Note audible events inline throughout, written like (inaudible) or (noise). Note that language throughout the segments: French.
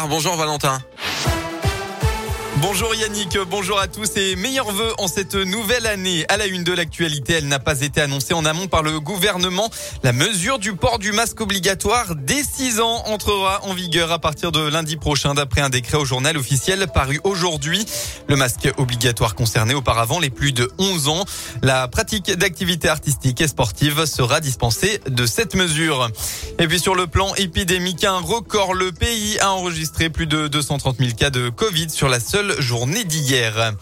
Ah, bonjour Valentin. Bonjour Yannick, bonjour à tous et meilleurs vœux en cette nouvelle année. À la une de l'actualité, elle n'a pas été annoncée en amont par le gouvernement. La mesure du port du masque obligatoire dès 6 ans entrera en vigueur à partir de lundi prochain d'après un décret au journal officiel paru aujourd'hui. Le masque obligatoire concerné auparavant les plus de 11 ans. La pratique d'activités artistiques et sportives sera dispensée de cette mesure. Et puis sur le plan épidémique, un record, le pays a enregistré plus de 230 000 cas de Covid sur la seule journée d'hier.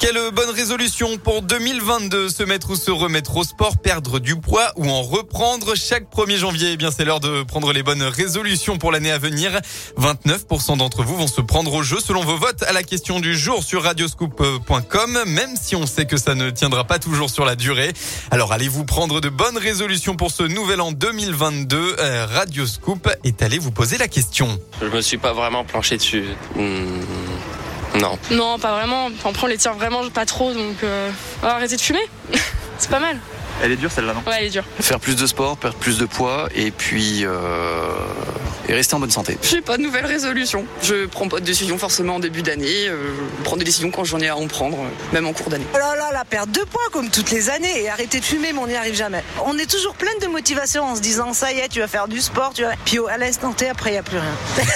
Quelle bonne résolution pour 2022, se mettre ou se remettre au sport, perdre du poids ou en reprendre chaque 1er janvier. Eh bien, c'est l'heure de prendre les bonnes résolutions pour l'année à venir. 29% d'entre vous vont se prendre au jeu selon vos votes à la question du jour sur radioscoop.com, même si on sait que ça ne tiendra pas toujours sur la durée. Alors, allez-vous prendre de bonnes résolutions pour ce nouvel an 2022? Euh, Radioscoop est allé vous poser la question. Je me suis pas vraiment planché dessus. Hmm. Non. Non, pas vraiment. Après, on les tire vraiment pas trop, donc euh, on va arrêter de fumer. (laughs) c'est pas mal. Elle est dure celle-là, non? Ouais, elle est dure. Faire plus de sport, perdre plus de poids et puis euh, et rester en bonne santé. J'ai pas de nouvelles résolutions. Je prends pas de décision forcément en début d'année. Euh, je prends des décisions quand j'en ai à en prendre, euh, même en cours d'année. Oh là là, la perte de poids comme toutes les années et arrêter de fumer, mais on n'y arrive jamais. On est toujours pleine de motivation en se disant ça y est, tu vas faire du sport, tu vas. Puis à l'instant T, après, il n'y a plus rien.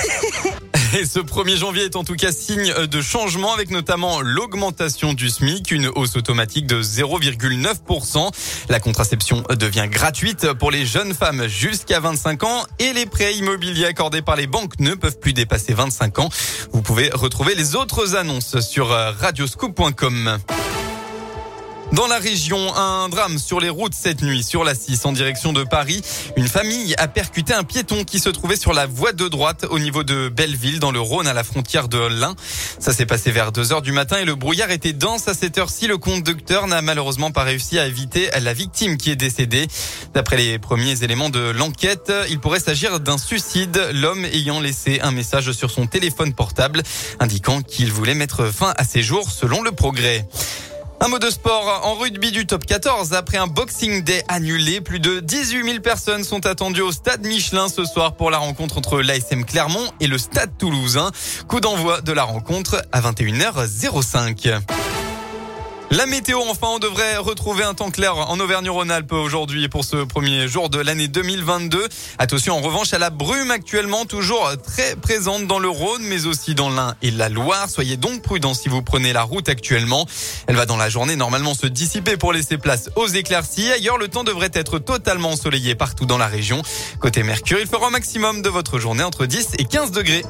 (laughs) Et ce 1er janvier est en tout cas signe de changement avec notamment l'augmentation du SMIC, une hausse automatique de 0,9%. La contraception devient gratuite pour les jeunes femmes jusqu'à 25 ans et les prêts immobiliers accordés par les banques ne peuvent plus dépasser 25 ans. Vous pouvez retrouver les autres annonces sur radioscoop.com. Dans la région, un drame sur les routes cette nuit sur la 6 en direction de Paris. Une famille a percuté un piéton qui se trouvait sur la voie de droite au niveau de Belleville dans le Rhône à la frontière de l'Ain. Ça s'est passé vers 2 heures du matin et le brouillard était dense à cette heure-ci. Le conducteur n'a malheureusement pas réussi à éviter la victime qui est décédée. D'après les premiers éléments de l'enquête, il pourrait s'agir d'un suicide, l'homme ayant laissé un message sur son téléphone portable indiquant qu'il voulait mettre fin à ses jours selon le progrès. Un mot de sport en rugby du top 14. Après un Boxing Day annulé, plus de 18 000 personnes sont attendues au stade Michelin ce soir pour la rencontre entre l'ASM Clermont et le stade toulousain. Coup d'envoi de la rencontre à 21h05. La météo, enfin, on devrait retrouver un temps clair en Auvergne-Rhône-Alpes aujourd'hui pour ce premier jour de l'année 2022. Attention en revanche à la brume actuellement toujours très présente dans le Rhône, mais aussi dans l'Ain et la Loire. Soyez donc prudents si vous prenez la route actuellement. Elle va dans la journée normalement se dissiper pour laisser place aux éclaircies. Ailleurs, le temps devrait être totalement ensoleillé partout dans la région. Côté Mercure, il fera au maximum de votre journée entre 10 et 15 degrés.